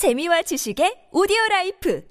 재미와 지식의 오디오 라이프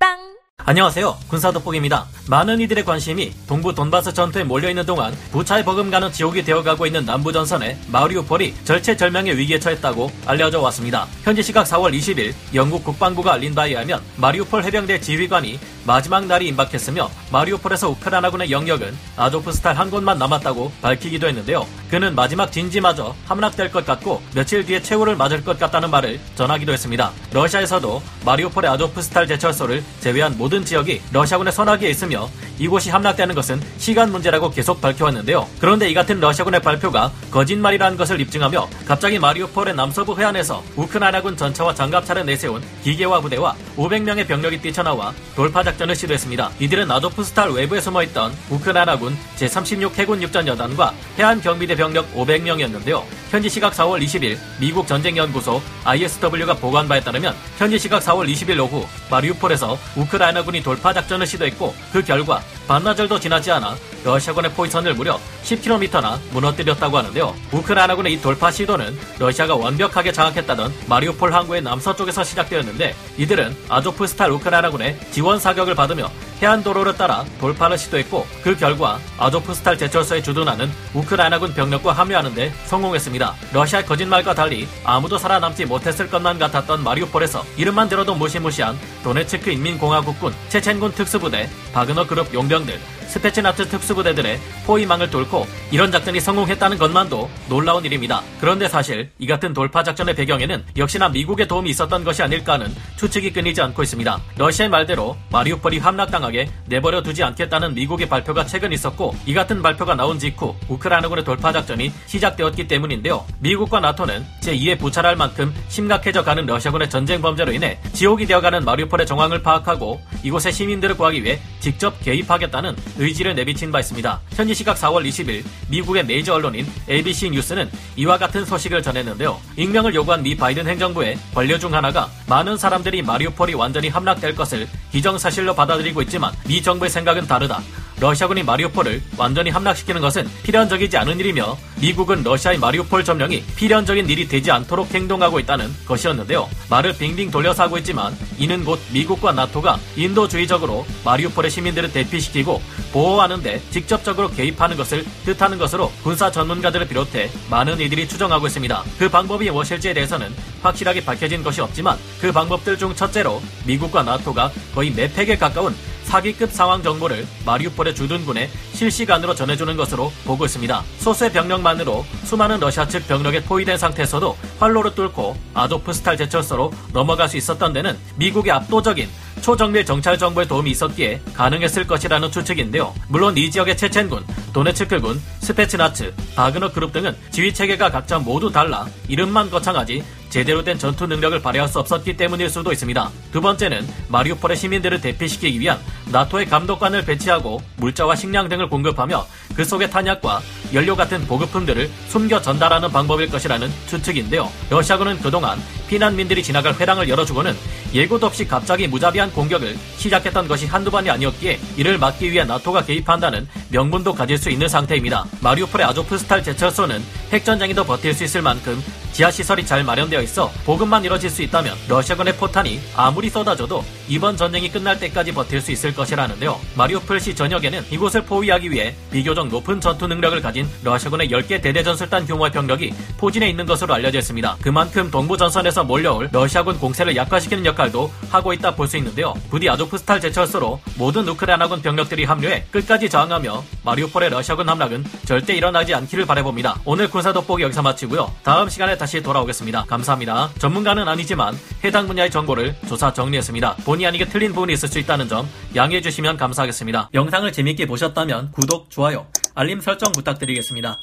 팟빵 안녕하세요. 군사돋보기입니다. 많은 이들의 관심이 동부 돈바스 전투에 몰려있는 동안 부차에 버금가는 지옥이 되어가고 있는 남부전선에 마리우폴이 절체절명의 위기에 처했다고 알려져 왔습니다. 현지 시각 4월 20일 영국 국방부가 알린 바에 의하면 마리우폴 해병대 지휘관이 마지막 날이 임박했으며 마리우폴에서 우크라이나군의 영역은 아조프스탈 한 곳만 남았다고 밝히기도 했는데요. 그는 마지막 진지마저 함락될 것 같고 며칠 뒤에 최후를 맞을 것 같다는 말을 전하기도 했습니다. 러시아에서도 마리우폴의 아조프스탈 제철소를 제외한 모든 지역이 러시아군의 손아귀에 있으며 이곳이 함락되는 것은 시간 문제라고 계속 밝혀왔는데요. 그런데 이 같은 러시아군의 발표가 거짓말이라는 것을 입증하며 갑자기 마리우폴의 남서부 해안에서 우크라이나군 전차와 장갑차를 내세운 기계화 부대와 500명의 병력이 뛰쳐나와 돌파 작전을 시도했습니다. 이들은 아조프 스탈 외부에 숨어있던 우크라이나군 제36 해군 육전 여단과 해안 경비대 병력 500명이었는데요. 현지 시각 4월 20일 미국 전쟁연구소 ISW가 보고한 바에 따르면 현지 시각 4월 20일 오후 마리우폴에서 우크라이나군이 돌파 작전을 시도했고 그 결과 반나절도 지나지 않아 러시아군의 포위선을 무려 10km나 무너뜨렸다고 하는데요. 우크라이나군의 이 돌파 시도는 러시아가 완벽하게 장악했다던 마리우폴 항구의 남서쪽에서 시작되었는데 이들은 아조프스탈 우크라이나군의 지원 사격을 받으며 해안도로를 따라 돌파를 시도했고 그 결과 아조프스탈 제철소에 주둔하는 우크라이나군 병력과 합류하는데 성공했습니다. 러시아의 거짓말과 달리 아무도 살아남지 못했을 것만 같았던 마리우폴에서 이름만 들어도 무시무시한 도네츠크 인민공화국군 체첸군 특수부대 바그너 그룹 용병들 스페츠나츠 특수부대들의 포위망을 뚫고 이런 작전이 성공했다는 것만도 놀라운 일입니다. 그런데 사실 이 같은 돌파 작전의 배경에는 역시나 미국의 도움이 있었던 것이 아닐까 하는 추측이 끊이지 않고 있습니다. 러시아의 말대로 마리우폴이 함락당하게 내버려 두지 않겠다는 미국의 발표가 최근 있었고 이 같은 발표가 나온 직후 우크라이나군의 돌파 작전이 시작되었기 때문인데요. 미국과 나토는 제2의 부차라 할 만큼 심각해져 가는 러시아군의 전쟁 범죄로 인해 지옥이 되어가는 마리우폴의 정황을 파악하고 이곳의 시민들을 구하기 위해 직접 개입하겠다는 의지를 내비친 바 있습니다. 현지 시각 4월 20일 미국의 메이저 언론인 ABC 뉴스는 이와 같은 소식을 전했는데요. 익명을 요구한 미 바이든 행정부의 관료 중 하나가 많은 사람들이 마리우폴이 완전히 함락될 것을 기정사실로 받아들이고 있지만 미 정부의 생각은 다르다. 러시아군이 마리우폴을 완전히 함락시키는 것은 필연적이지 않은 일이며 미국은 러시아의 마리우폴 점령이 필연적인 일이 되지 않도록 행동하고 있다는 것이었는데요. 말을 빙빙 돌려서 하고 있지만 이는 곧 미국과 나토가 인도주의적으로 마리우폴의 시민들을 대피시키고 보호하는데 직접적으로 개입하는 것을 뜻하는 것으로 군사 전문가들을 비롯해 많은 이들이 추정하고 있습니다. 그 방법이 무엇일지에 대해서는 확실하게 밝혀진 것이 없지만 그 방법들 중 첫째로 미국과 나토가 거의 매팩에 가까운 사기급 상황 정보를 마리우폴의 주둔군에 실시간으로 전해주는 것으로 보고 있습니다. 소수의 병력만으로 수많은 러시아 측 병력에 포위된 상태에서도 활로를 뚫고 아조프스탈 제철소로 넘어갈 수 있었던 데는 미국의 압도적인 초정밀 정찰 정보의 도움이 있었기에 가능했을 것이라는 추측인데요. 물론 이 지역의 체첸군, 도네츠크군, 스페츠나츠, 바그너 그룹 등은 지휘 체계가 각자 모두 달라 이름만 거창하지 제대로 된 전투 능력을 발휘할 수 없었기 때문일 수도 있습니다. 두 번째는 마리우폴의 시민들을 대피시키기 위한 나토의 감독관을 배치하고 물자와 식량 등을 공급하며 그 속에 탄약과 연료 같은 보급품들을 숨겨 전달하는 방법일 것이라는 추측인데요. 러시아군은 그동안 피난민들이 지나갈 회랑을 열어주고는 예고도 없이 갑자기 무자비한 공격을 시작했던 것이 한두 번이 아니었기에 이를 막기 위해 나토가 개입한다는 명분도 가질 수 있는 상태입니다. 마리우폴의 아조프스탈 제철소는 핵전쟁이 더 버틸 수 있을 만큼 지하시설이 잘 마련되어 있어 보급만 이뤄질 수 있다면 러시아군의 포탄이 아무리 쏟아져도 이번 전쟁이 끝날 때까지 버틸 수 있을 것이라는데요. 마리우폴시 전역에는 이곳을 포위하기 위해 비교적 높은 전투 능력을 가진 러시아군의 10개 대대전술단 규모의 병력이 포진해 있는 것으로 알려져 있습니다. 그만큼 동부 전선에서 몰려올 러시아군 공세를 약화시키는 역할도 하고 있다 볼 수 있는데요. 부디 아조프스탈 제철소로 모든 우크라이나군 병력들이 합류해 끝까지 저항하며 마리우폴의 러시아군 함락은 절대 일어나지 않기를 바라봅니다. 오늘 군사 돋보기 여기서 마치고요. 다음 시간에 다시 돌아오겠습니다. 감사합니다. 전문가는 아니지만 해당 분야의 정보를 조사 정리했습니다. 본의 아니게 틀린 부분이 있을 수 있다는 점 양해해 주시면 감사하겠습니다. 영상을 재밌게 보셨다면 구독, 좋아요, 알림 설정 부탁드리겠습니다.